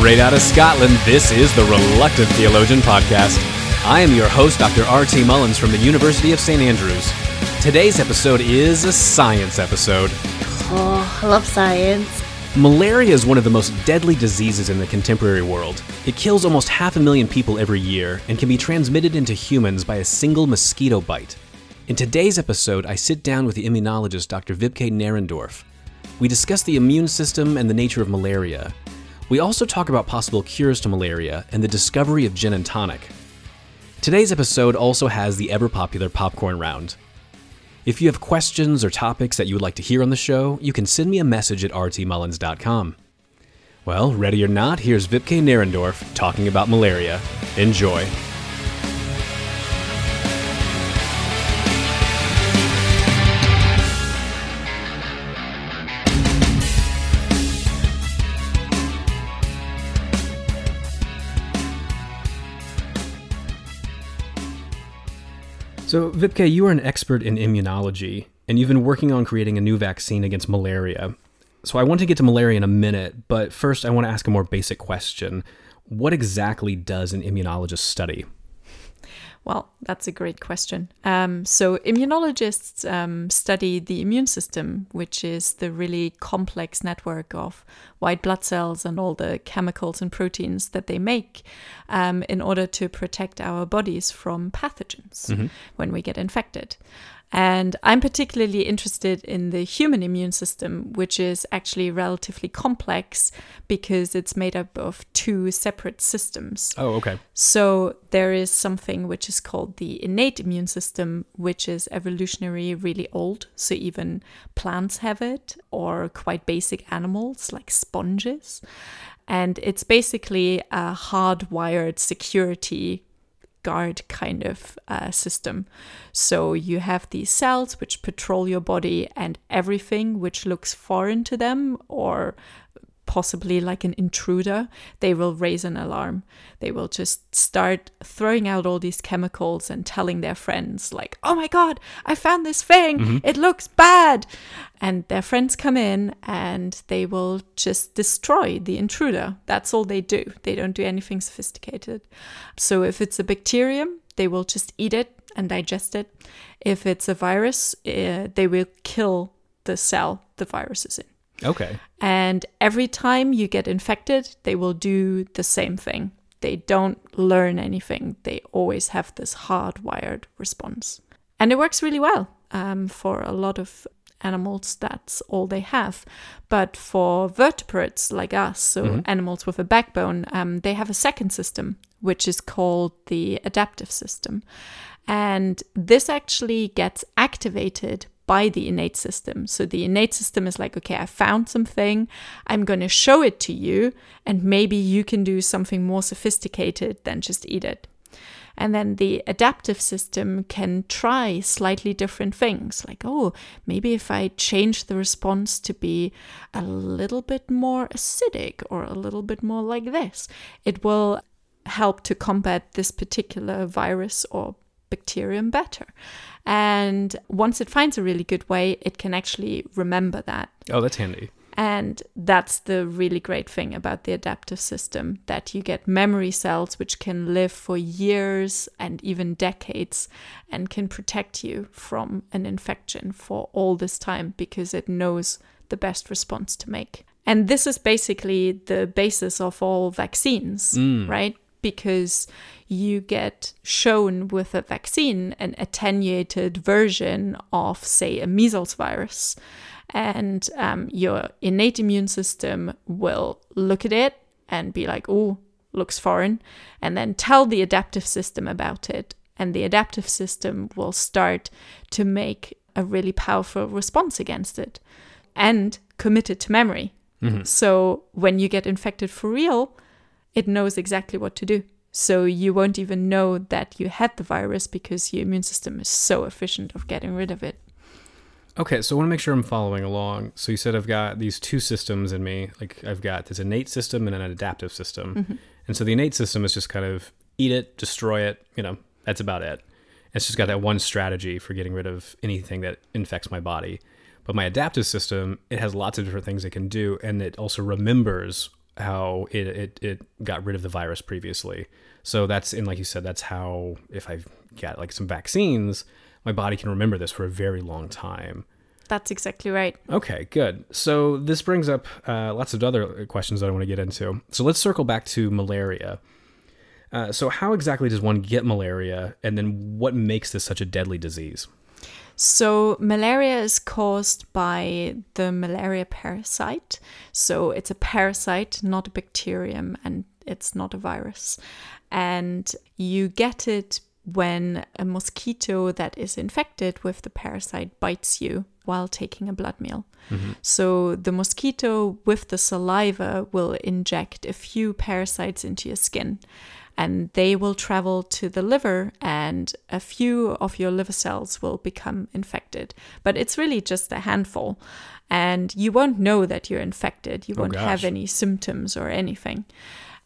Straight out of Scotland, this is the Reluctant Theologian Podcast. I am your host, Dr. R.T. Mullins from the University of St. Andrews. Today's episode is a science episode. Oh, I love science. Malaria is one of the most deadly diseases in the contemporary world. It kills almost half a million people every year and can be transmitted into humans by a single mosquito bite. In today's episode, I sit down with the immunologist Dr. Wiebke Nahrendorf. We discuss the immune system and the nature of malaria. We also talk about possible cures to malaria and the discovery of gin and tonic. Today's episode also has the ever popular popcorn round. If you have questions or topics that you would like to hear on the show, you can send me a message at rtmullins.com. Well, ready or not, here's Wiebke Nahrendorf talking about malaria. Enjoy. So, Wiebke, you are an expert in immunology, and you've been working on creating a new vaccine against malaria. So, I want to get to malaria in a minute, but first, I want to ask a more basic question. What exactly does an immunologist study? Well, that's a great question. Um, so, immunologists um, study the immune system, which is the really complex network of white blood cells and all the chemicals and proteins that they make um, in order to protect our bodies from pathogens mm-hmm. when we get infected. And I'm particularly interested in the human immune system, which is actually relatively complex because it's made up of two separate systems. Oh, okay. So there is something which is called the innate immune system, which is evolutionary really old. So even plants have it, or quite basic animals like sponges. And it's basically a hardwired security guard kind of uh, system. So you have these cells which patrol your body, and everything which looks foreign to them or possibly like an intruder, they will raise an alarm. They will just start throwing out all these chemicals and telling their friends, like, oh my God, I found this thing. Mm-hmm. It looks bad. And their friends come in and they will just destroy the intruder. That's all they do. They don't do anything sophisticated. So if it's a bacterium, they will just eat it and digest it. If it's a virus, uh, they will kill the cell the virus is in. Okay. And every time you get infected, they will do the same thing. They don't learn anything. They always have this hardwired response. And it works really well um, for a lot of animals. That's all they have. But for vertebrates like us, so mm-hmm. animals with a backbone, um, they have a second system, which is called the adaptive system. And this actually gets activated by the innate system. So the innate system is like, okay, I found something, I'm going to show it to you, and maybe you can do something more sophisticated than just eat it. And then the adaptive system can try slightly different things, like, oh, maybe if I change the response to be a little bit more acidic or a little bit more like this, it will help to combat this particular virus or bacterium better. And once it finds a really good way, it can actually remember that. Oh, that's handy. And that's the really great thing about the adaptive system that you get memory cells which can live for years and even decades and can protect you from an infection for all this time because it knows the best response to make. And this is basically the basis of all vaccines, mm. right? Because you get shown with a vaccine an attenuated version of, say, a measles virus. And um, your innate immune system will look at it and be like, oh, looks foreign, and then tell the adaptive system about it. And the adaptive system will start to make a really powerful response against it and commit it to memory. Mm-hmm. So when you get infected for real, it knows exactly what to do. So you won't even know that you had the virus because your immune system is so efficient of getting rid of it. Okay, so I want to make sure I'm following along. So you said I've got these two systems in me. Like I've got this innate system and an adaptive system. Mm-hmm. And so the innate system is just kind of eat it, destroy it, you know, that's about it. It's just got that one strategy for getting rid of anything that infects my body. But my adaptive system, it has lots of different things it can do and it also remembers how it, it, it got rid of the virus previously. So that's, and like you said, that's how, if I've got like some vaccines, my body can remember this for a very long time. That's exactly right. Okay, good. So this brings up uh, lots of other questions that I want to get into. So let's circle back to malaria. Uh, so, how exactly does one get malaria, and then what makes this such a deadly disease? So, malaria is caused by the malaria parasite. So, it's a parasite, not a bacterium, and it's not a virus. And you get it when a mosquito that is infected with the parasite bites you while taking a blood meal. Mm-hmm. So the mosquito with the saliva will inject a few parasites into your skin and they will travel to the liver and a few of your liver cells will become infected. But it's really just a handful and you won't know that you're infected. You oh, won't have any symptoms or anything.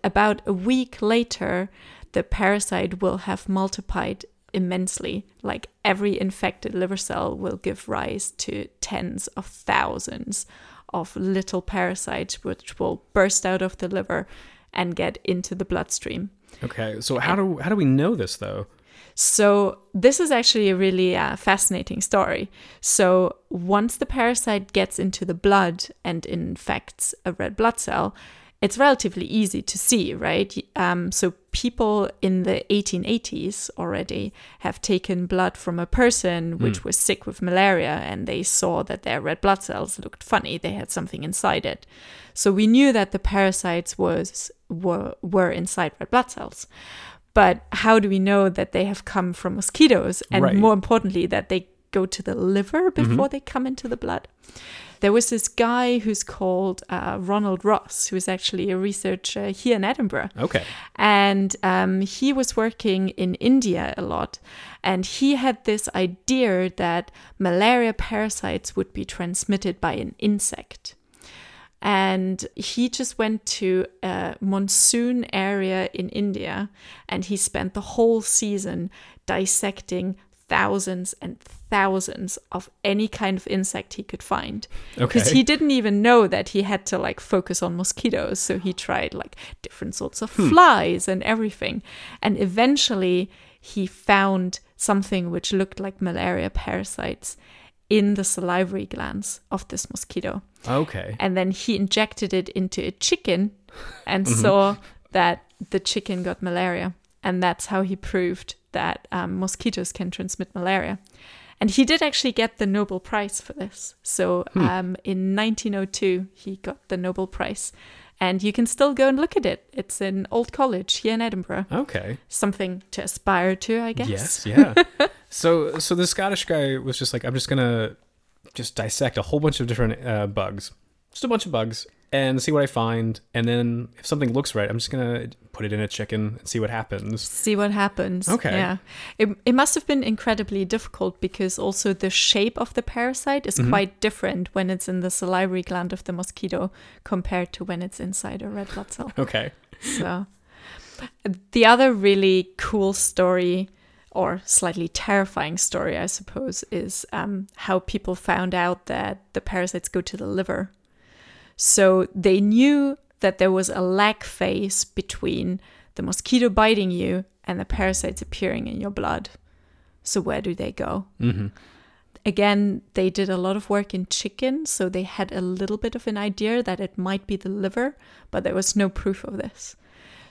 About a week later, the parasite will have multiplied immensely. Like every infected liver cell will give rise to tens of thousands of little parasites, which will burst out of the liver and get into the bloodstream. Okay, so how do how do we know this though? So, this is actually a really uh, fascinating story. So, once the parasite gets into the blood and infects a red blood cell, it's relatively easy to see, right? Um, so, people in the 1880s already have taken blood from a person which was sick with malaria and they saw that their red blood cells looked funny. They had something inside it. So, we knew that the parasites was were, were inside red blood cells. But how do we know that they have come from mosquitoes? And Right. more importantly, that they go to the liver before they come into the blood? There was this guy who's called uh, Ronald Ross, who is actually a researcher here in Edinburgh. Okay, And um, he was working in India a lot. And he had this idea that malaria parasites would be transmitted by an insect. And he just went to a monsoon area in India and he spent the whole season dissecting thousands and thousands of any kind of insect he could find. Because Okay. he didn't even know that he had to like focus on mosquitoes so he tried like different sorts of hmm. flies and everything. And eventually he found something which looked like malaria parasites in the salivary glands of this mosquito. Okay, and then he injected it into a chicken and mm-hmm. saw that the chicken got malaria. And that's how he proved that um, mosquitoes can transmit malaria. And he did actually get the nobel prize for this. So um, in 1902 he got the nobel prize. And you can still go and look at it. It's in old college here in edinburgh. Okay. something to aspire to i guess. Yes, yeah. so so the Scottish guy was just like, I'm just gonna just dissect a whole bunch of different uh, bugs, just a bunch of bugs, and see what I find. And then if something looks right, I'm just gonna put it in a chicken and see what happens. see what happens. Okay. Yeah. It, it must have been incredibly difficult because also the shape of the parasite is quite different when it's in the salivary gland of the mosquito compared to when it's inside a red blood cell. Okay. So, the other really cool story, or slightly terrifying story, I suppose, is um, how people found out that the parasites go to the liver. So they knew that there was a lag phase between the mosquito biting you and the parasites appearing in your blood. So where do they go? hmm Again, they did a lot of work in chicken, so they had a little bit of an idea that it might be the liver, but there was no proof of this.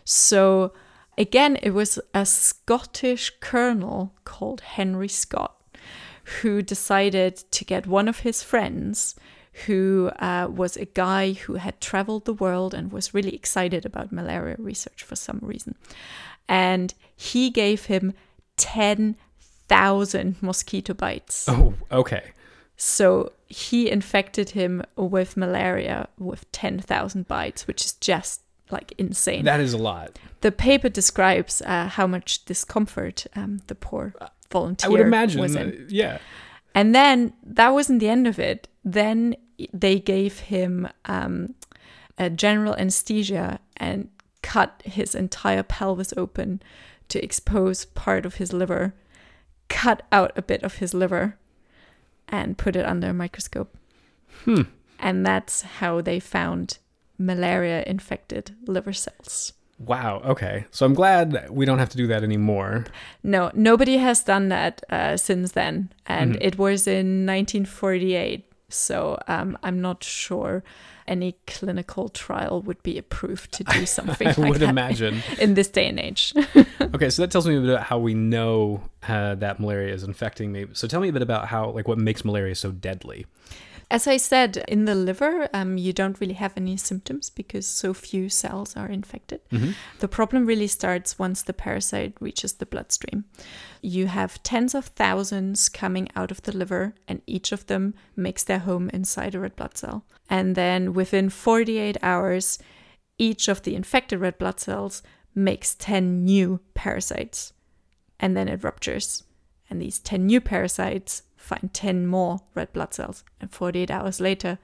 So, again, it was a Scottish colonel called Henry Scott who decided to get one of his friends, who uh, was a guy who had traveled the world and was really excited about malaria research for some reason. And he gave him 10,000 mosquito bites. Oh, okay. So he infected him with malaria with 10,000 bites, which is just like insane. That is a lot. the paper describes uh, how much discomfort um, the poor volunteer I would imagine. was uh, in. yeah. And then that wasn't the end of it. Then they gave him um, a general anesthesia and cut his entire pelvis open to expose part of his liver, cut out a bit of his liver, and put it under a microscope. Hmm. And that's how they found malaria infected liver cells. Wow. Okay. So I'm glad we don't have to do that anymore. No, nobody has done that uh, since then. And it was in 1948. So um, I'm not sure any clinical trial would be approved to do something I like would that imagine. in this day and age. Okay, so that tells me a bit about how we know uh, that malaria is infecting me. So tell me a bit about how, like, what makes malaria so deadly. As I said, in the liver, um, you don't really have any symptoms because so few cells are infected. The problem really starts once the parasite reaches the bloodstream. You have tens of thousands coming out of the liver, and each of them makes their home inside a red blood cell. And then within 48 hours, each of the infected red blood cells makes 10 new parasites. And then it ruptures. And these 10 new parasites find 10 more red blood cells. And 48 hours later,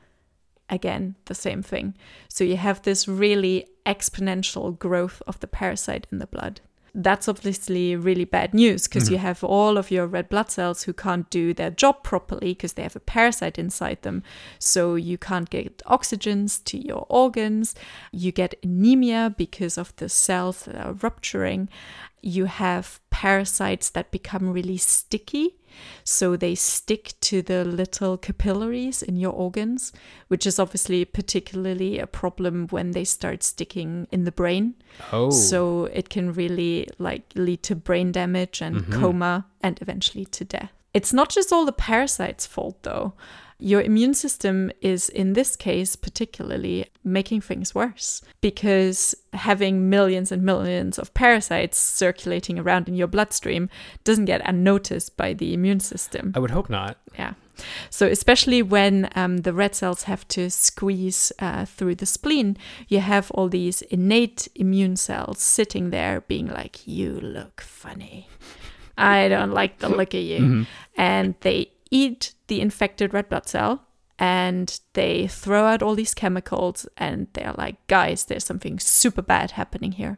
again, the same thing. So you have this really exponential growth of the parasite in the blood. That's obviously really bad news because you mm-hmm. have all of your red blood cells who can't do their job properly because they have a parasite inside them. So you can't get oxygens to your organs. You get anemia because of the cells that are rupturing. You have parasites that become really sticky. So they stick to the little capillaries in your organs, which is obviously particularly a problem when they start sticking in the brain. Oh. So it can really like lead to brain damage and mm-hmm. coma and eventually to death. It's not just all the parasites' fault though. Your immune system is, in this case, particularly making things worse because having millions and millions of parasites circulating around in your bloodstream doesn't get unnoticed by the immune system. I would hope not. Yeah. So, especially when um, the red cells have to squeeze uh, through the spleen, you have all these innate immune cells sitting there being like, You look funny. I don't like the look of you. And they eat the infected red blood cell and they throw out all these chemicals and they're like, Guys, there's something super bad happening here.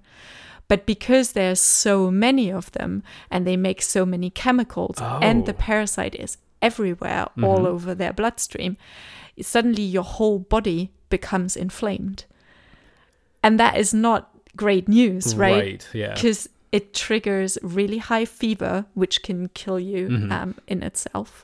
But because there's so many of them and they make so many chemicals and the Oh. parasite is everywhere, all over their bloodstream, suddenly your whole body becomes inflamed. And that is not great news, right? Right, yeah. Because it triggers really high fever, which can kill you um, in itself.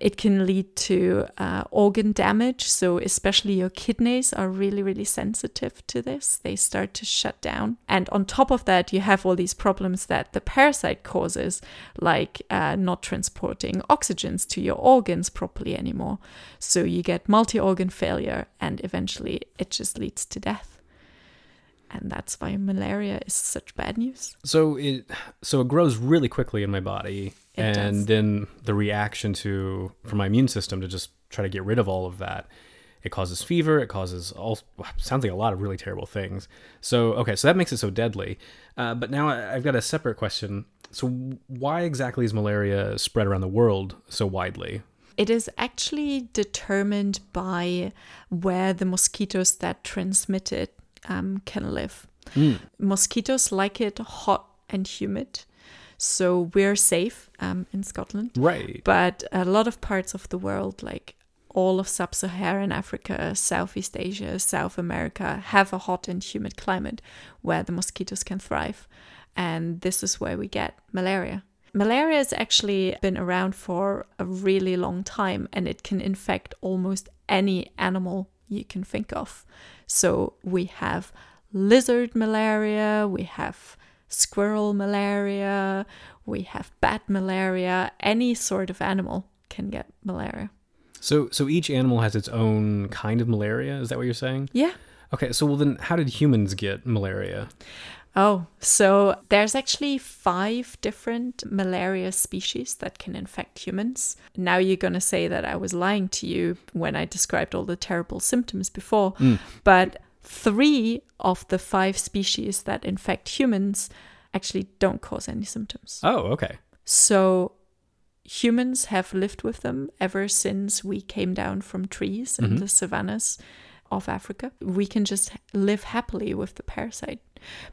It can lead to uh, organ damage. So, especially your kidneys are really, really sensitive to this. They start to shut down. And on top of that, you have all these problems that the parasite causes, like uh, not transporting oxygens to your organs properly anymore. So, you get multi organ failure, and eventually it just leads to death. And that's why malaria is such bad news. So it so it grows really quickly in my body, It and does. then the reaction to from my immune system to just try to get rid of all of that. It causes fever. It causes all sounds like a lot of really terrible things. So okay, so that makes it so deadly. Uh, but now I- I've got a separate question. So why exactly is malaria spread around the world so widely? It is actually determined by where the mosquitoes that transmit it um, can live. Mosquitoes like it hot and humid. So we're safe um, in Scotland. Right. But a lot of parts of the world, like all of sub Saharan Africa, Southeast Asia, South America, have a hot and humid climate where the mosquitoes can thrive. And this is where we get malaria. Malaria has actually been around for a really long time and it can infect almost any animal you can think of. So we have lizard malaria, we have squirrel malaria, we have bat malaria, any sort of animal can get malaria. So so each animal has its own kind of malaria. Is that what you're saying? Yeah. Okay. So well then, how did humans get malaria? Oh, so there's actually five different malaria species that can infect humans. Now you're going to say that I was lying to you when I described all the terrible symptoms before, mm. but three of the five species that infect humans actually don't cause any symptoms. Oh, okay. So humans have lived with them ever since we came down from trees in mm-hmm. the savannas of Africa. We can just live happily with the parasite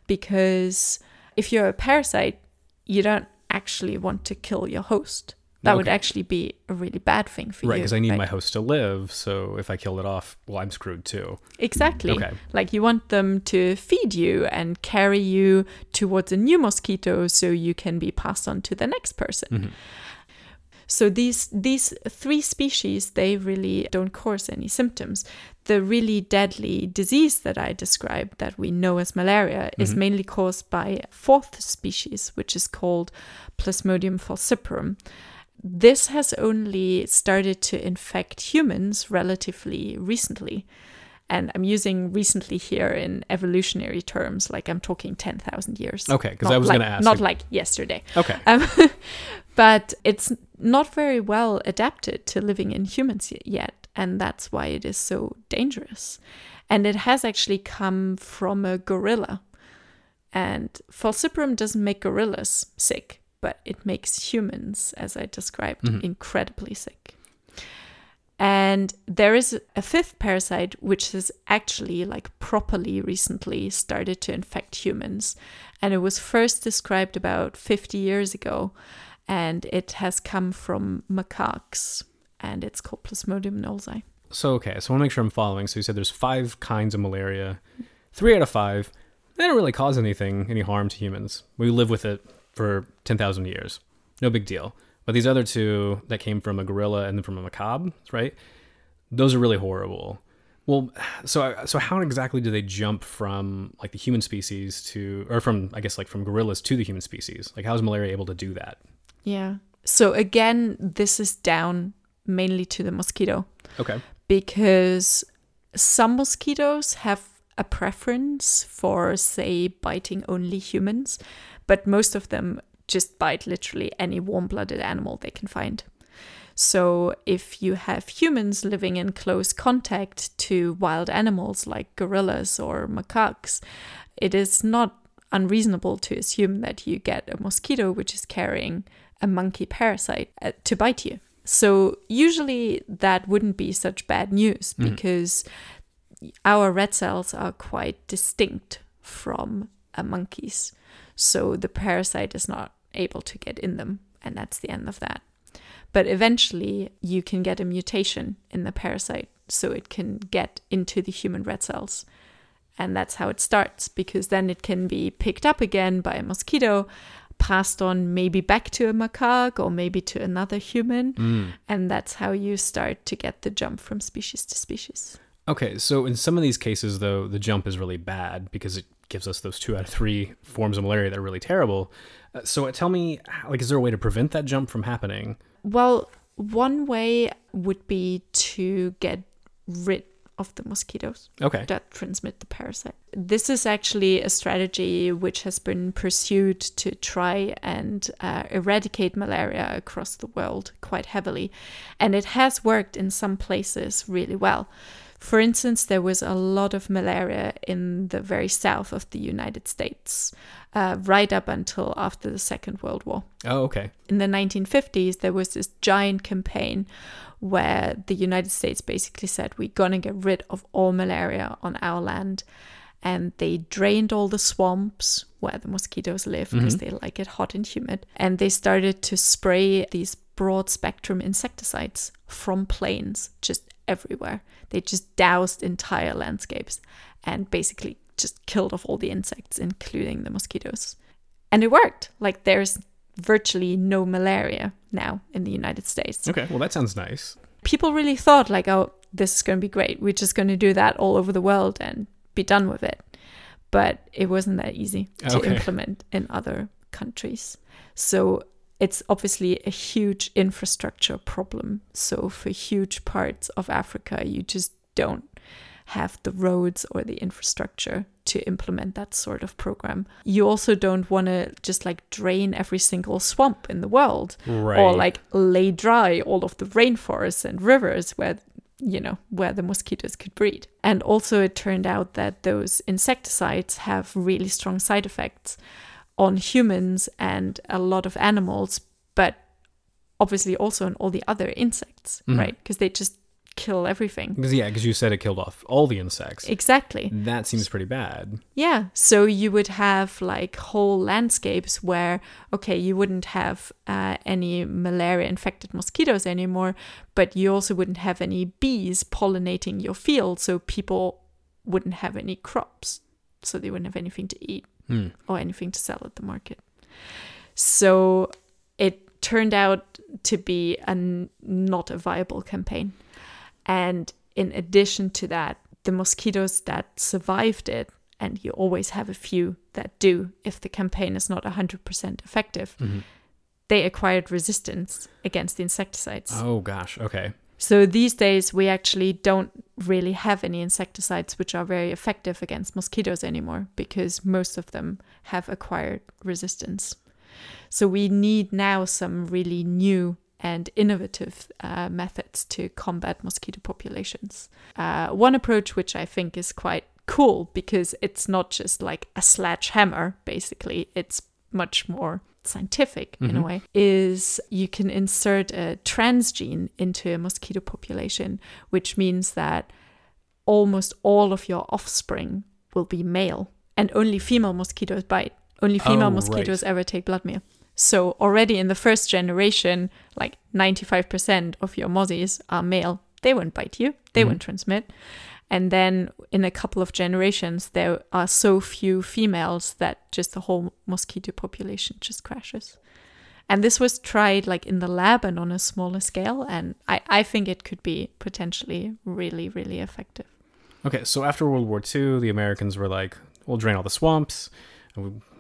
because if you're a parasite, you don't actually want to kill your host. That would actually be a really bad thing for Right, you. Right, because I need right? my host to live. So if I kill it off, well, I'm screwed too. Exactly. Okay. Like you want them to feed you and carry you towards a new mosquito so you can be passed on to the next person. Mm-hmm. So these these three species they really don't cause any symptoms. The really deadly disease that I described that we know as malaria is Mm-hmm. mainly caused by a fourth species which is called Plasmodium falciparum. This has only started to infect humans relatively recently. And I'm using recently here in evolutionary terms, like I'm talking 10,000 years. Okay, 'cause Not I was like- gonna ask Not like yesterday. Okay. Um, but it's not very well adapted to living in humans yet. And that's why it is so dangerous. And it has actually come from a gorilla. And falciparum doesn't make gorillas sick, but it makes humans, as I described, incredibly sick. And there is a fifth parasite which has actually, like, properly recently started to infect humans. And it was first described about 50 years ago. And it has come from macaques. And it's called Plasmodium knowlesi. So okay, so I want to make sure I'm following. So you said there's five kinds of malaria. Three out of five, they don't really cause anything, any harm to humans. We live with it for ten thousand years, no big deal. But these other two that came from a gorilla and then from a macabre, right? Those are really horrible. Well, so so how exactly do they jump from like the human species to, or from I guess like from gorillas to the human species? Like how is malaria able to do that? Yeah. So again, this is down mainly to the mosquito. Okay. because some mosquitoes have a preference for, say, biting only humans, but most of them just bite literally any warm blooded animal they can find. So, if you have humans living in close contact to wild animals like gorillas or macaques, it is not unreasonable to assume that you get a mosquito which is carrying a monkey parasite uh, to bite you. So, usually that wouldn't be such bad news because our red cells are quite distinct from a monkey's. So, the parasite is not able to get in them, and that's the end of that. But eventually, you can get a mutation in the parasite so it can get into the human red cells. And that's how it starts because then it can be picked up again by a mosquito, passed on maybe back to a macaque or maybe to another human. Hmm. And that's how you start to get the jump from species to species. Okay, so in some of these cases, though, the jump is really bad because it gives us those two out of three forms of malaria that are really terrible. Uh, so tell me, like, is there a way to prevent that jump from happening? Well, one way would be to get rid of the mosquitoes Okay. that transmit the parasite. This is actually a strategy which has been pursued to try and uh, eradicate malaria across the world quite heavily. And it has worked in some places really well. For instance, there was a lot of malaria in the very south of the United States, uh, right up until after the Second World War Oh, okay. in the 1950s, there was this giant campaign where the United States basically said, We're going to get rid of all malaria on our land. And they drained all the swamps where the mosquitoes live because they like it hot and humid. And they started to spray these broad spectrum insecticides from planes just everywhere. They just doused entire landscapes and basically just killed off all the insects, including the mosquitoes. And it worked. Like there's virtually no malaria now in the United States. Okay. Well, that sounds nice. People really thought like, oh, this is going to be great. We're just going to do that all over the world and be done with it. But it wasn't that easy to Okay. implement in other countries. So it's obviously a huge infrastructure problem. So for huge parts of Africa, you just don't have the roads or the infrastructure to implement that sort of program. You also don't want to just like drain every single swamp in the world Right. or like lay dry all of the rainforests and rivers where you know where the mosquitoes could breed. And also it turned out that those insecticides have really strong side effects on humans and a lot of animals, but obviously also on all the other insects, right? Because they just kill everything. Because yeah, because you said it killed off all the insects. Exactly. That seems pretty bad. Yeah. So you would have like whole landscapes where, okay, you wouldn't have uh, any malaria infected mosquitoes anymore, but you also wouldn't have any bees pollinating your field. So people wouldn't have any crops. So they wouldn't have anything to eat Hmm. or anything to sell at the market. So it turned out to be a not a viable campaign. And in addition to that, the mosquitoes that survived it, and you always have a few that do if the campaign is not 100% effective, Mm-hmm. they acquired resistance against the insecticides. Oh gosh. Okay. So these days, we actually don't really have any insecticides which are very effective against mosquitoes anymore because most of them have acquired resistance. So we need now some really new and innovative uh, methods to combat mosquito populations. Uh, one approach, which I think is quite cool because it's not just like a sledgehammer, basically, it's much more scientific in a mm-hmm. way, is you can insert a transgene into a mosquito population, which means that almost all of your offspring will be male and only female mosquitoes bite. Only female Oh, mosquitoes right. ever take blood meal. So already in the first generation, like 95% of your mozzies are male. They won't bite you. They mm-hmm. won't transmit. And then in a couple of generations, there are so few females that just the whole mosquito population just crashes. And this was tried like in the lab and on a smaller scale. And I, I think it could be potentially really, really effective. Okay. So after World War II, the Americans were like, "We'll drain all the swamps."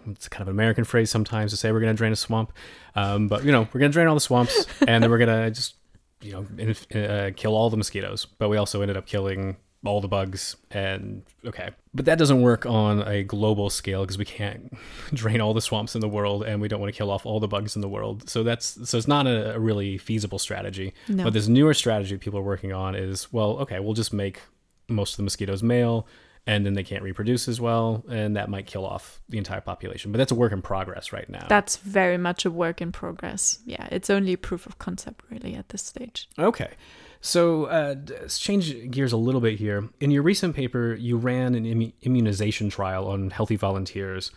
It's kind of an American phrase sometimes to say we're going to drain a swamp, um, but you know we're going to drain all the swamps, and then we're going to just you know uh, kill all the mosquitoes. But we also ended up killing all the bugs, and okay, but that doesn't work on a global scale because we can't drain all the swamps in the world, and we don't want to kill off all the bugs in the world. So that's so it's not a, a really feasible strategy. No. But this newer strategy people are working on is well, okay, we'll just make most of the mosquitoes male and then they can't reproduce as well and that might kill off the entire population. But that's a work in progress right now. That's very much a work in progress. Yeah, it's only a proof of concept really at this stage. okay. So uh, let's change gears a little bit here. In your recent paper you ran an immu- immunization trial on healthy volunteers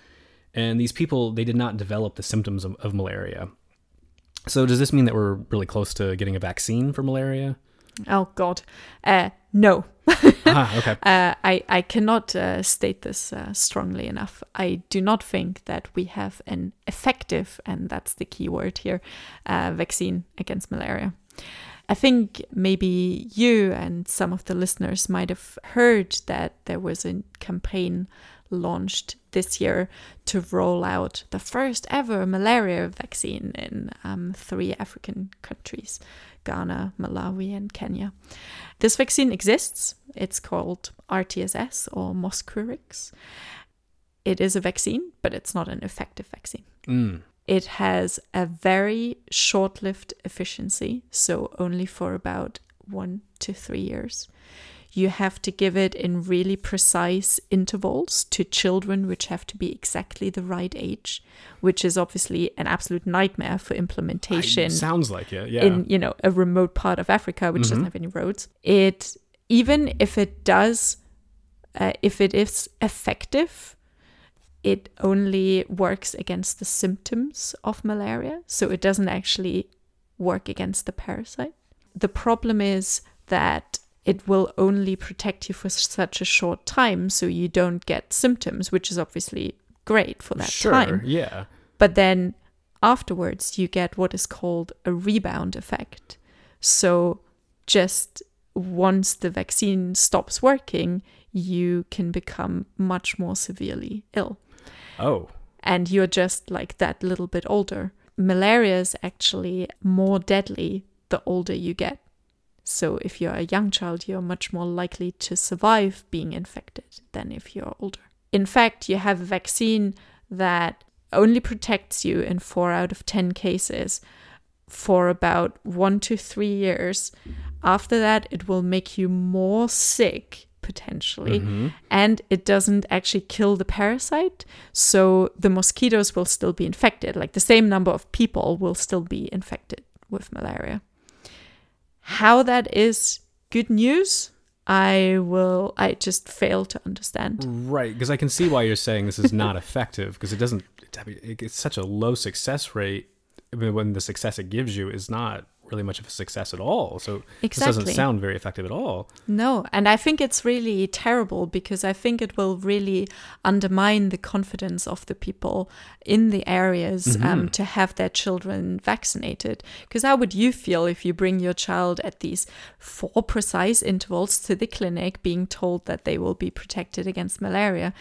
and these people they did not develop the symptoms of, of malaria. So does this mean that we're really close to getting a vaccine for malaria? Oh God, uh, no. Ah okay Uh, I, I cannot uh, state this uh, strongly enough. I do not think that we have an effective, and that's the key word here, uh, vaccine against malaria. I think maybe you and some of the listeners might have heard that there was a campaign launched this year to roll out the first ever malaria vaccine in um, three African countries Ghana, Malawi, and Kenya. This vaccine exists. It's called RTSS or Mosquirix. It is a vaccine, but it's not an effective vaccine. mm. It has a very short lived efficiency, so only for about one to three years. You have to give it in really precise intervals to children, which have to be exactly the right age, which is obviously an absolute nightmare for implementation sounds like it yeah in you know a remote part of Africa which doesn't have any roads. It even if it does, uh, if it is effective, it only works against the symptoms of malaria, so it doesn't actually work against the parasite. The problem is that it will only protect you for such a short time, so you don't get symptoms, which is obviously great for that sure time. yeah But then afterwards, you get what is called a rebound effect. So, just once the vaccine stops working, you can become much more severely ill. oh And you're just like that little bit older. Malaria is actually more deadly the older you get. So, if you're a young child, you're much more likely to survive being infected than if you're older. In fact, you have a vaccine that only protects you in four out of 10 cases for about one to three years. After that, it will make you more sick potentially, mm-hmm. and it doesn't actually kill the parasite. So the mosquitoes will still be infected, like the same number of people will still be infected with malaria. How that is good news, I will. I just fail to understand. Right, because I can see why you're saying this is not effective because it doesn't. It's such a low success rate. I mean, when the success it gives you is not really much of a success at all. So this doesn't sound very effective at all. No, and I think it's really terrible because I think it will really undermine the confidence of the people in the areas um, to have their children vaccinated. Because how would you feel if you bring your child at these four precise intervals to the clinic, being told that they will be protected against malaria,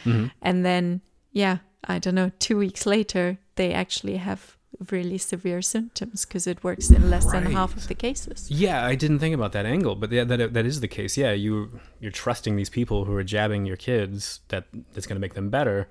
and then, yeah, I don't know, two weeks later, they actually have really severe symptoms because it works in less than half of the cases. Yeah, I didn't think about that angle, but yeah, that that is the case. Yeah, you you're trusting these people who are jabbing your kids that that's going to make them better.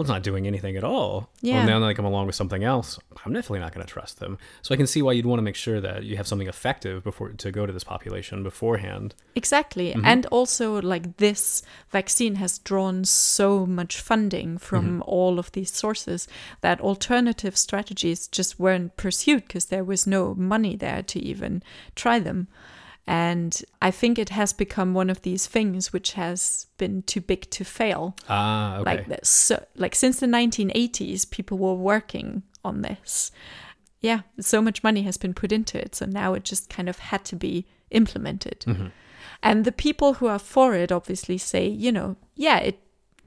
Well, it's not doing anything at all. Yeah. Well, now they come along with something else. I'm definitely not going to trust them. So I can see why you'd want to make sure that you have something effective before to go to this population beforehand. Exactly. Mm-hmm. And also, like, this vaccine has drawn so much funding from mm-hmm. all of these sources that alternative strategies just weren't pursued because there was no money there to even try them. And I think it has become one of these things which has been too big to fail. Ah, okay. Like this, so, like since the 1980s, people were working on this. Yeah, so much money has been put into it, so now it just kind of had to be implemented. And the people who are for it obviously say, you know, yeah, it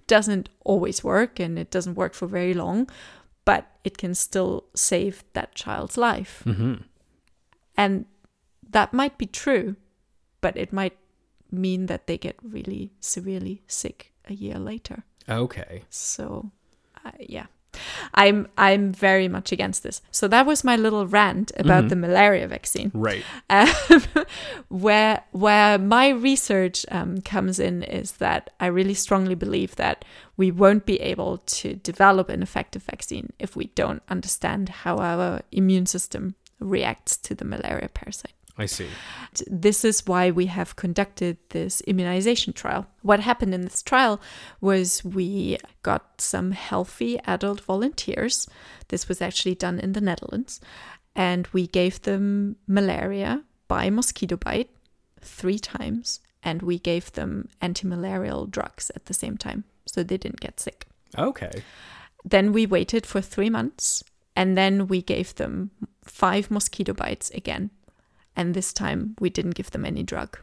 doesn't always work and it doesn't work for very long, but it can still save that child's life. And that might be true, but it might mean that they get really severely sick a year later. okay. So, uh, yeah, I'm I'm very much against this. So that was my little rant about the malaria vaccine. Right. Um, where where my research um, comes in is that I really strongly believe that we won't be able to develop an effective vaccine if we don't understand how our immune system reacts to the malaria parasite. I see. This is why we have conducted this immunization trial. What happened in this trial was we got some healthy adult volunteers. This was actually done in the Netherlands. And we gave them malaria by mosquito bite three times. And we gave them anti malarial drugs at the same time. So they didn't get sick. Okay. Then we waited for three months and then we gave them five mosquito bites again. And this time we didn't give them any drug.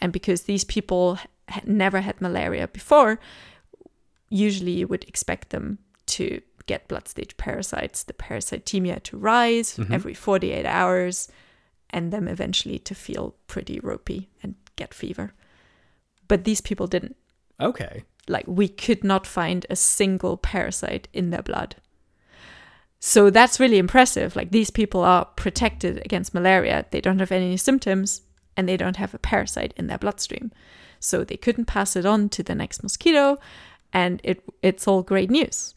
And because these people had never had malaria before, usually you would expect them to get blood stage parasites, the parasitemia to rise mm-hmm. every 48 hours, and them eventually to feel pretty ropey and get fever. But these people didn't Okay. like we could not find a single parasite in their blood. So that's really impressive. Like these people are protected against malaria. They don't have any symptoms and they don't have a parasite in their bloodstream. So they couldn't pass it on to the next mosquito and it it's all great news.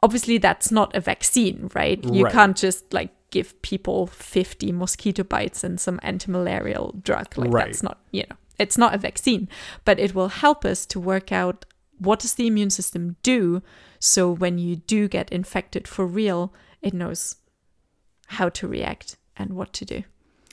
Obviously that's not a vaccine, right? You Right. can't just like give people 50 mosquito bites and some anti-malarial drug. Like Right. that's not, you know, it's not a vaccine, but it will help us to work out what does the immune system do so when you do get infected for real, it knows how to react and what to do.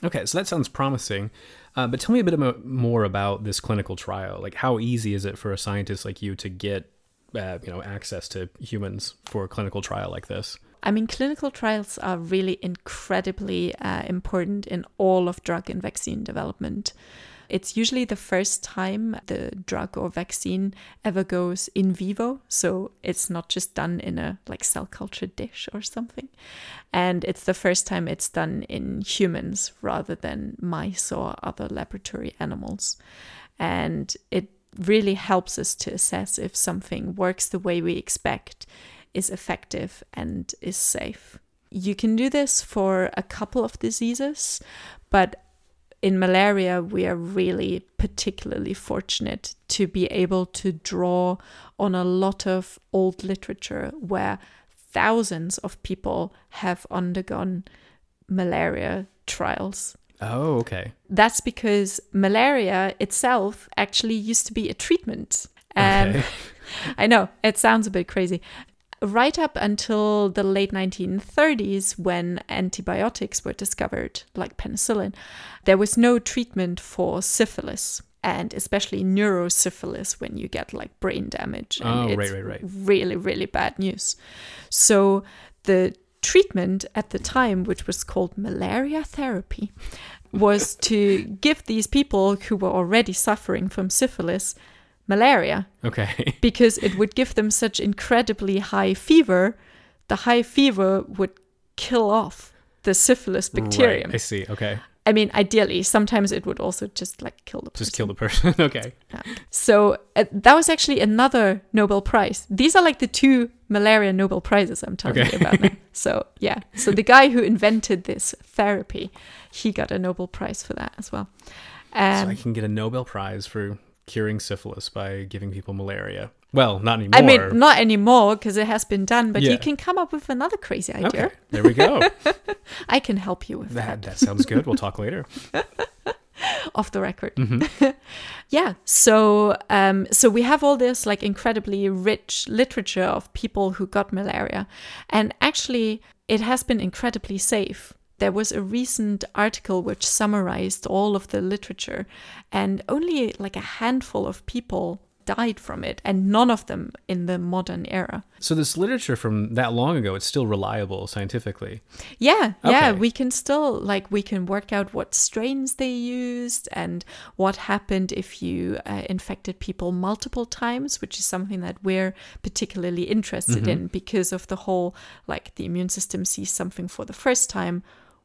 Okay, so that sounds promising. Uh, but tell me a bit more about this clinical trial. Like, how easy is it for a scientist like you to get, uh, you know, access to humans for a clinical trial like this? I mean, clinical trials are really incredibly uh, important in all of drug and vaccine development. It's usually the first time the drug or vaccine ever goes in vivo, so it's not just done in a like cell culture dish or something. And it's the first time it's done in humans rather than mice or other laboratory animals. And it really helps us to assess if something works the way we expect, is effective, and is safe. You can do this for a couple of diseases, but in malaria, we are really particularly fortunate to be able to draw on a lot of old literature where thousands of people have undergone malaria trials. Oh, okay. That's because malaria itself actually used to be a treatment. And Okay. I know it sounds a bit crazy. Right up until the late 1930s, when antibiotics were discovered, like penicillin, there was no treatment for syphilis. And especially neurosyphilis, when you get like brain damage. And Oh, it's right, right, right. Really, really bad news. So the treatment at the time, which was called malaria therapy, was to give these people who were already suffering from syphilis malaria Okay. because it would give them such incredibly high fever. The high fever would kill off the syphilis bacterium. Right, I see. Okay. I mean, ideally, sometimes it would also just like kill the person. Just kill the person. okay. Yeah. So uh, that was actually another Nobel Prize. These are like the two malaria Nobel Prizes I'm telling Okay. you about now. So yeah, so the guy who invented this therapy, he got a Nobel Prize for that as well. so Um, I can get a Nobel Prize for curing syphilis by giving people malaria. Well, not anymore. I mean, not anymore because it has been done, but Yeah. you can come up with another crazy idea. okay. There we go. I can help you with that, that that sounds good. We'll talk later. off the record. Mm-hmm. yeah. So, um, so we have all this like incredibly rich literature of people who got malaria, and actually, it has been incredibly safe. There was a recent article which summarized all of the literature, and only like a handful of people died from it, and none of them in the modern era. So this literature from that long ago, it's still reliable scientifically. Yeah, yeah, we can still like we can work out what strains they used and what happened if you uh, infected people multiple times, which is something that we're particularly interested in because of the whole like the immune system sees something for the first time,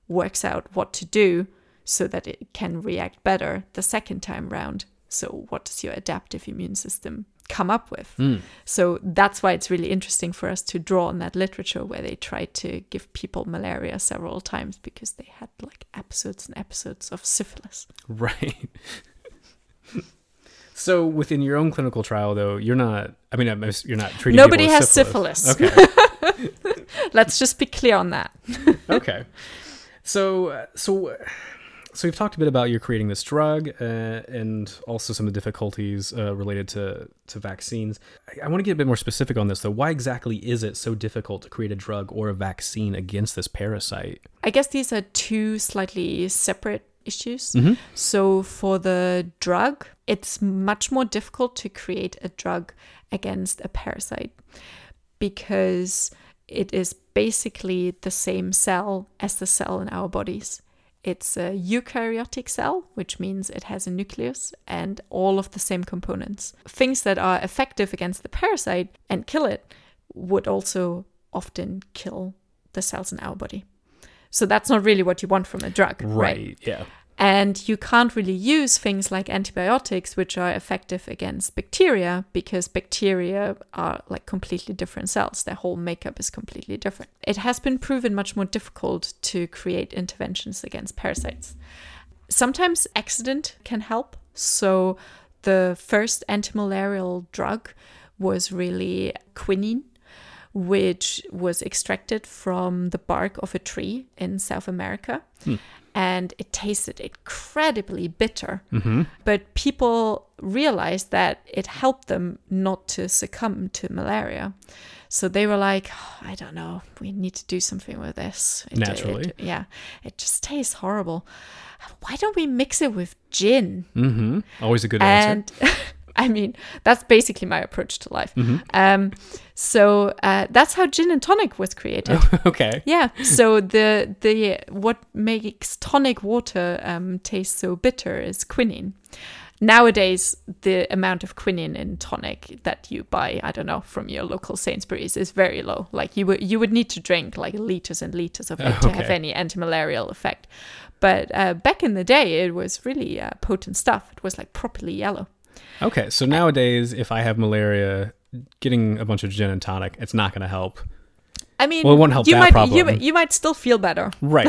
works out what to do so that it can react better the second time round. So what does your adaptive immune system come up with? Hmm. So that's why it's really interesting for us to draw on that literature where they tried to give people malaria several times because they had like episodes and episodes of syphilis. Right. so within your own clinical trial, though, you're not. I mean, you're not treating. Nobody has syphilis. Okay. Let's just be clear on that. okay. So, so, so we've talked a bit about you creating this drug, uh, and also some of the difficulties uh, related to to vaccines. I, I want to get a bit more specific on this, though. Why exactly is it so difficult to create a drug or a vaccine against this parasite? I guess these are two slightly separate issues. So for the drug, it's much more difficult to create a drug against a parasite because it is basically the same cell as the cell in our bodies. It's a eukaryotic cell, which means it has a nucleus and all of the same components. Things that are effective against the parasite and kill it would also often kill the cells in our body. So that's not really what you want from a drug, right? Yeah. And you can't really use things like antibiotics, which are effective against bacteria, because bacteria are like completely different cells. Their whole makeup is completely different. It has been proven much more difficult to create interventions against parasites. Sometimes accident can help. So the first antimalarial drug was really quinine which was extracted from the bark of a tree in South America. Hmm. And it tasted incredibly bitter. But people realized that it helped them not to succumb to malaria. So they were like, "Oh, I don't know, we need to do something with this. It- Naturally. it- yeah, it just tastes horrible. Why don't we mix it with gin? Mm-hmm. Always a good answer. I mean, that's basically my approach to life. Um, so uh, that's how gin and tonic was created. okay. yeah. So the the what makes tonic water um, taste so bitter is quinine. Nowadays, the amount of quinine in tonic that you buy, I don't know, from your local Sainsbury's is very low. Like you would you would need to drink like liters and liters of it to have Okay. any antimalarial effect. But uh, back in the day, it was really uh, potent stuff. It was like properly yellow. Okay. So nowadays, if I have malaria, getting a bunch of gin and tonic, it's not going to help. I mean, Well, it won't help you that might problem. you might still feel better. Right.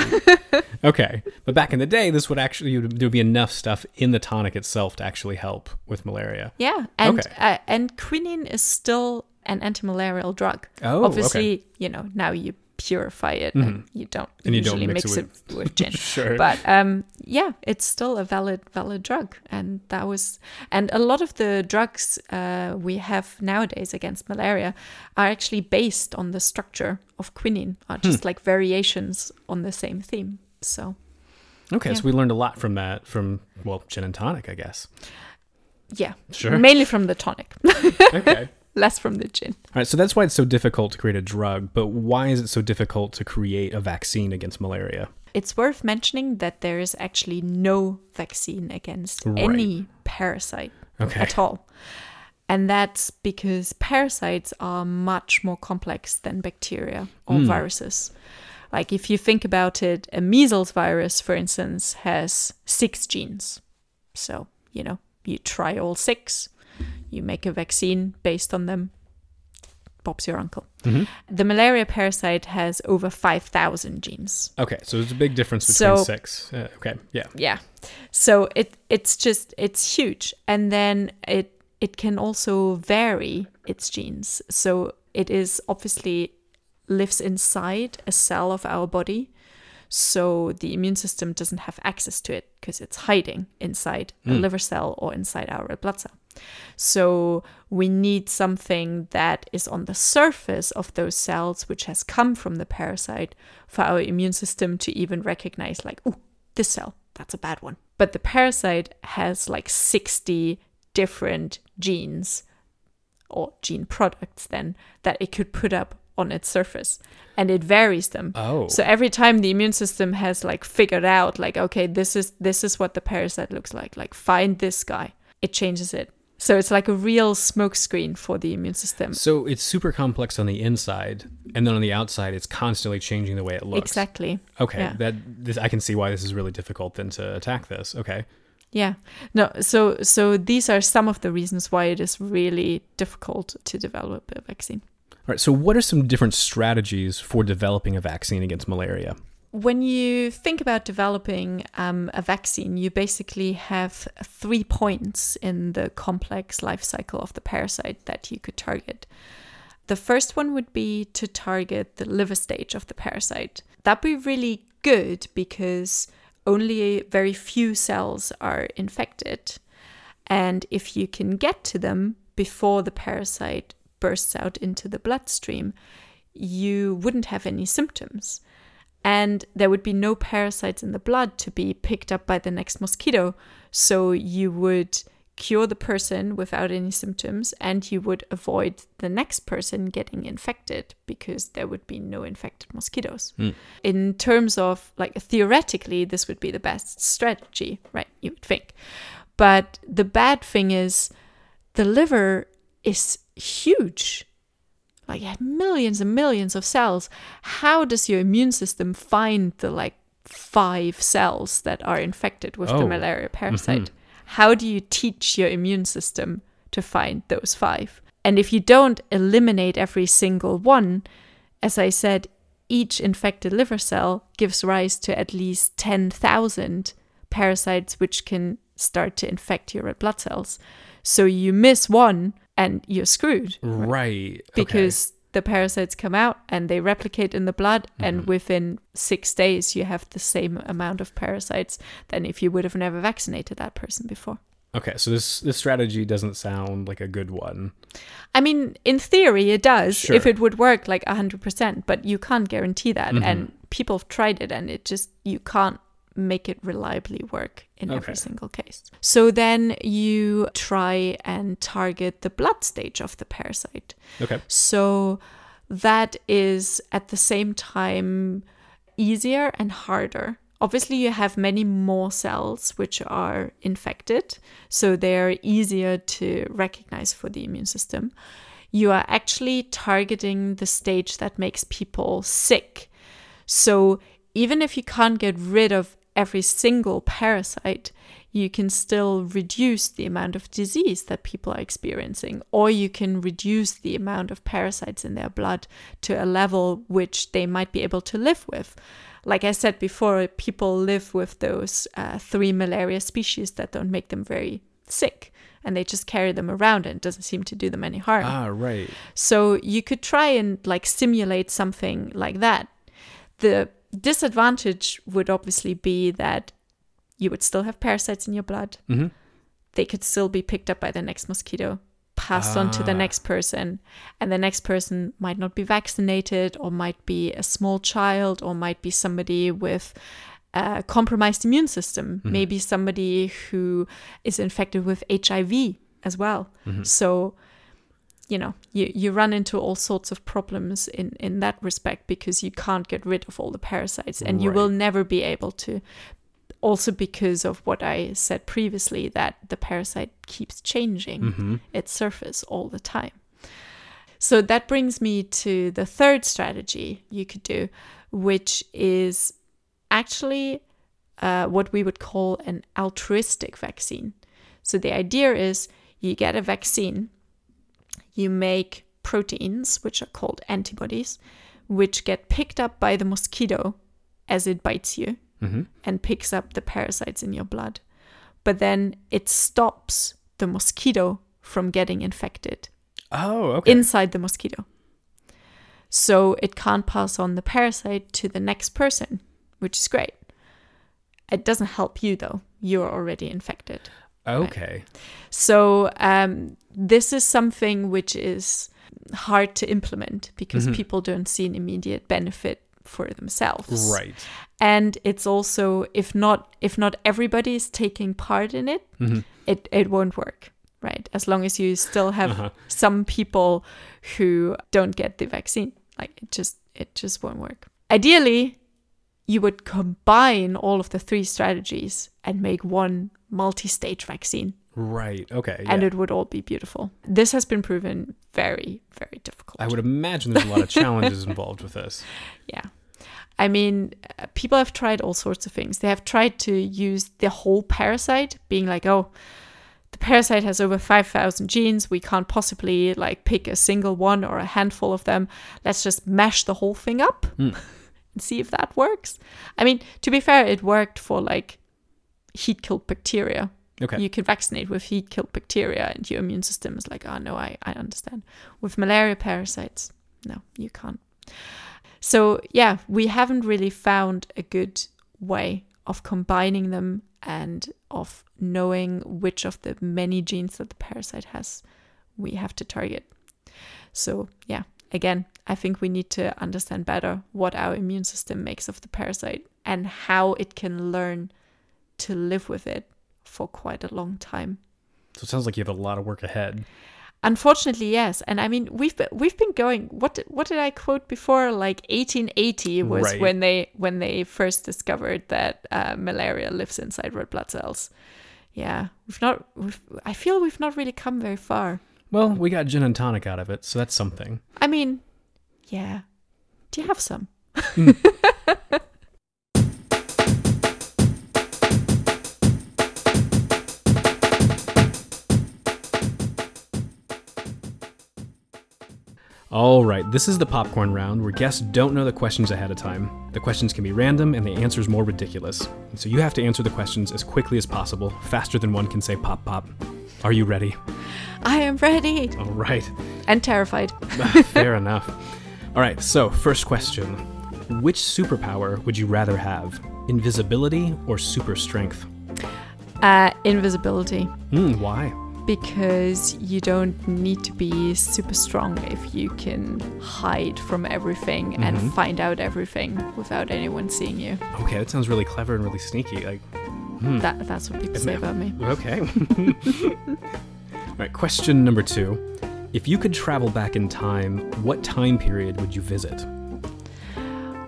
okay. But back in the day, this would actually there would be enough stuff in the tonic itself to actually help with malaria. Yeah, and Okay. uh, and quinine is still an anti malarial drug. Oh, obviously, you know now you purify it and you don't Mm-hmm. And you don't usually mix mix, it it with, gin. Sure. But um, yeah, it's still a valid valid drug, and that was and a lot of the drugs uh, we have nowadays against malaria are actually based on the structure of quinine, are just like variations on the same theme. So Okay, Yeah. so we learned a lot from that, from, well, gin and tonic, I guess. yeah, Sure. mainly from the tonic, Okay. Less from the gin. All right, so that's why it's so difficult to create a drug, but why is it so difficult to create a vaccine against malaria? It's worth mentioning that there is actually no vaccine against Right. any parasite Okay. at all. And that's because parasites are much more complex than bacteria or hmm. viruses. Like if you think about it, a measles virus, for instance, has six genes. So, you know, you try all six, you make a vaccine based on them. Bob's your uncle. The malaria parasite has over 5,000 genes. Okay, so there's a big difference between So- six. Uh, okay, yeah. yeah so it it's just it's huge and then it it can also vary its genes so it is obviously lives inside a cell of our body so the immune system doesn't have access to it because it's hiding inside a hmm. liver cell or inside our red blood cell so we need something that is on the surface of those cells, which has come from the parasite, for our immune system to even recognize, like, oh, this cell, that's a bad one. But the parasite has like 60 different genes or gene products then that it could put up on its surface and it varies them Oh. so every time the immune system has like figured out like okay this is this is what the parasite looks like like find this guy it changes it so it's like a real smokescreen for the immune system So it's super complex on the inside, and then on the outside, it's constantly changing the way it looks. exactly Okay, Yeah. that this, I can see why this is really difficult then to attack this. Okay. yeah no so so these are some of the reasons why it is really difficult to develop a vaccine right. So what are some different strategies for developing a vaccine against malaria? when you think about developing um, a vaccine, you basically have three points in the complex life cycle of the parasite that you could target. The first one would be to target the liver stage of the parasite. That'd be really good because only very few cells are infected. And if you can get to them before the parasite bursts out into the bloodstream, you wouldn't have any symptoms and there would be no parasites in the blood to be picked up by the next mosquito. So you would cure the person without any symptoms and you would avoid the next person getting infected because there would be no infected mosquitoes. Hmm. In terms of like theoretically, this would be the best strategy, right? You would think. But the bad thing is the liver is huge. Like you have millions and millions of cells. How does your immune system find the like five cells that are infected with the Oh. malaria mm-hmm. parasite? How do you teach your immune system to find those five? And if you don't eliminate every single one as i said each infected liver cell gives rise to at least 10,000 parasites which can start to infect your red blood cells. So you miss one and you're screwed Right. okay. because the parasites come out and they replicate in the blood and mm-hmm. within six days you have the same amount of parasites than if you would have never vaccinated that person before Okay, so this this strategy doesn't sound like a good one. i mean in theory it does Sure. if it would work like 100% but you can't guarantee that mm-hmm. and people have tried it and it just you can't make it reliably work in Okay. every single case so then you try and target the blood stage of the parasite Okay. So that is at the same time easier and harder. Obviously, you have many more cells which are infected, so they're easier to recognize for the immune system. You are actually targeting the stage that makes people sick. So even if you can't get rid of every single parasite, you can still reduce the amount of disease that people are experiencing, or you can reduce the amount of parasites in their blood to a level which they might be able to live with. Like I said before, people live with those uh, three malaria species that don't make them very sick, and they just carry them around and it doesn't seem to do them any harm. Ah, right. So you could try and like simulate something like that. The disadvantage would obviously be that you would still have parasites in your blood. Mhm. They could still be picked up by the next mosquito, passed on to the Ah. next person, and the next person might not be vaccinated, or might be a small child, or might be somebody with a compromised immune system, maybe somebody who is infected with HIV as well. So, you know, you, you run into all sorts of problems in, in that respect because you can't get rid of all the parasites and you will never be able to. Also, because of what I said previously, that the parasite keeps changing Mm-hmm. its surface all the time. So that brings me to the third strategy you could do, which is actually uh, what we would call an altruistic vaccine. So the idea is you get a vaccine, you make proteins, which are called antibodies, which get picked up by the mosquito as it bites you Mm-hmm. and picks up the parasites in your blood. But then it stops the mosquito from getting infected Oh, okay. inside the mosquito. So it can't pass on the parasite to the next person, which is great. It doesn't help you though. You're already infected. okay. So um, this is something which is hard to implement because Mhm. people don't see an immediate benefit for themselves. Right. And it's also if not if not everybody is taking part in it, Mhm. it it won't work. Right. As long as you still have Uh-huh. some people who don't get the vaccine. Like it just it just won't work. Ideally, you would combine all of the three strategies and make one multi-stage vaccine Right. Okay. and yeah. it would all be beautiful. This has been proven very very difficult. I would imagine there's a lot of challenges involved with this. Yeah. I mean, uh, people have tried all sorts of things. They have tried to use the whole parasite, being like, oh, the parasite has over 5,000 genes. We can't possibly like pick a single one or a handful of them. Let's just mash the whole thing up Hmm. and see if that works. I mean, to be fair, it worked for like heat killed bacteria. Okay. You can vaccinate with heat killed bacteria, and your immune system is like, oh no, I, I understand. With malaria parasites, no, you can't. So, yeah, we haven't really found a good way of combining them and of knowing which of the many genes that the parasite has we have to target. So, yeah, again, I think we need to understand better what our immune system makes of the parasite and how it can learn to live with it for quite a long time. So it sounds like you have a lot of work ahead. Unfortunately, yes. And I mean, we've been, we've been going. What did, what did I quote before? Like 1880 was Right. when they when they first discovered that uh, malaria lives inside red blood cells. Yeah, we've not. We've, I feel we've not really come very far. Well, we got gin and tonic out of it, so that's something. I mean, yeah. Do you have some? All right, this is the popcorn round where guests don't know the questions ahead of time. The questions can be random and the answers more ridiculous. And so you have to answer the questions as quickly as possible, faster than one can say pop pop. Are you ready? I am ready All right, and terrified. fair enough. All right, so first question Which superpower would you rather have? Invisibility or super strength? Uh, invisibility. Hmm, why? Because you don't need to be super strong if you can hide from everything Mhm. and find out everything without anyone seeing you. Okay, that sounds really clever and really sneaky. Like, hmm. That that's what people say about me. Okay. All right, question number two. If you could travel back in time, what time period would you visit?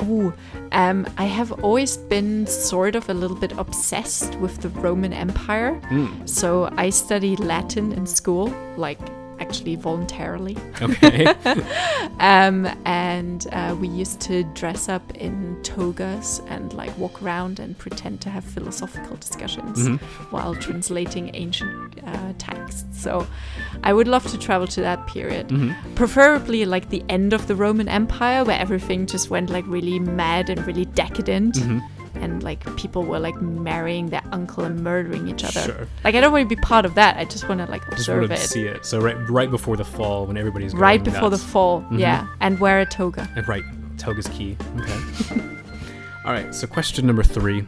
Ooh, um, I have always been sort of a little bit obsessed with the Roman Empire. Hmm. So I studied Latin in school, like actually voluntarily. Okay. Um, and uh, we used to dress up in togas and like walk around and pretend to have philosophical discussions Mhm. while translating ancient uh, texts. So I would love to travel to that period, Mhm. preferably like the end of the Roman Empire where everything just went like really mad and really decadent. Mhm. And like people were like marrying their uncle and murdering each other. Sure. Like I don't want to be part of that. I just want to like observe Just want to it. see it. So right, right before the fall, when everybody's going Right before nuts. the fall, Mhm. yeah, and wear a toga. And right, toga's key. Okay. All right. So question number three: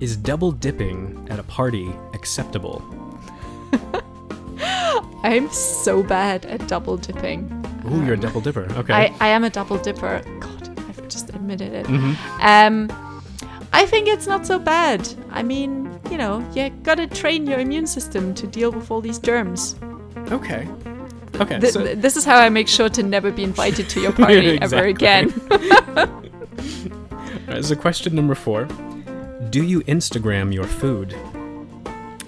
Is double dipping at a party acceptable? I'm so bad at double dipping. Ooh, you're a double dipper. Okay. I, I am a double dipper. God, I've just admitted it. Mm-hmm. Um, I think it's not so bad. I mean, you know, you gotta train your immune system to deal with all these germs. okay. Okay. Th- so- th- this is how I make sure to never be invited to your party ever again. All right, so question number four. Do you Instagram your food?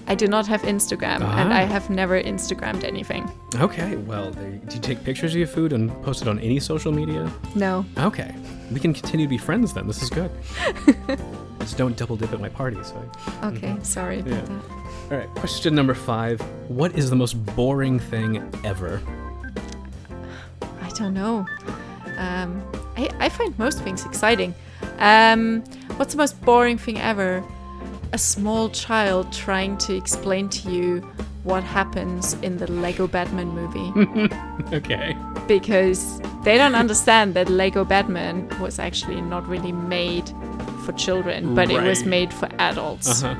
I do not have Instagram, and Ah. I have never Instagrammed anything. Okay, well, do you take pictures of your food and post it on any social media? No. Okay, we can continue to be friends then. This is good. Just don't double dip at my party. So, Okay, sorry about Yeah. that. all right. Question number five. What is the most boring thing ever? I don't know. Um, I, I find most things exciting. Um, what's the most boring thing ever? A small child trying to explain to you what happens in the Lego Batman movie Okay. because they don't understand that Lego Batman was actually not really made for children, but it was made for adults. Uh-huh.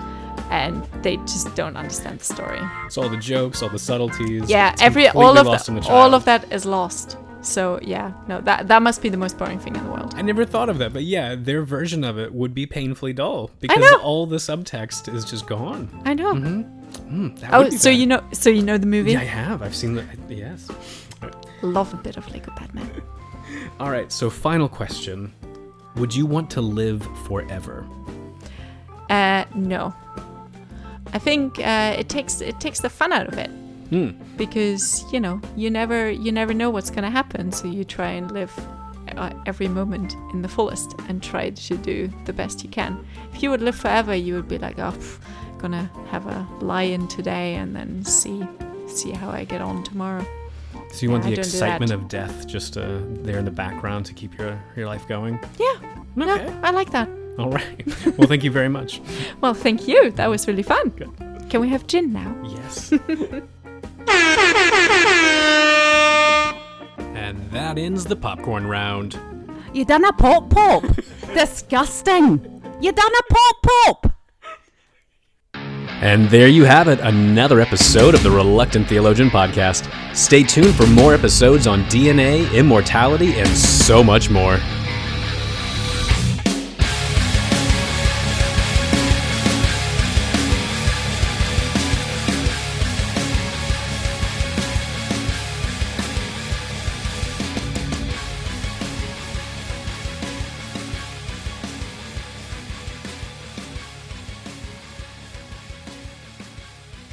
And they just don't understand the story. So all the jokes, all the subtleties. Yeah, every all of the, the all of that is lost. So yeah, no, that that must be the most boring thing in the world. I never thought of that, but yeah, their version of it would be painfully dull because all the subtext is just gone. I know. Mm, that Oh, would be so bad. you know, so you know the movie? Yeah, I have. I've seen the yes. Love a bit of Lego Batman. All right. So final question: Would you want to live forever? Uh, no. I think uh, it takes it takes the fun out of it Hmm. because you know you never you never know what's gonna happen, so you try and live uh, every moment in the fullest and try to do the best you can. If you would live forever, you would be like, oh, pff, gonna have a lie-in today and then see see how I get on tomorrow. So you want Yeah, the do that. excitement of death just uh, there in the background to keep your your life going? Yeah, Okay. no, I like that. All right. Well, thank you very much. Well, thank you. That was really fun. Can we have gin now? Yes. and that ends the popcorn round. You done a pop pop. Disgusting. You done a pop pop. And there you have it, another episode of the Reluctant Theologian podcast. Stay tuned for more episodes on DNA, immortality, and so much more.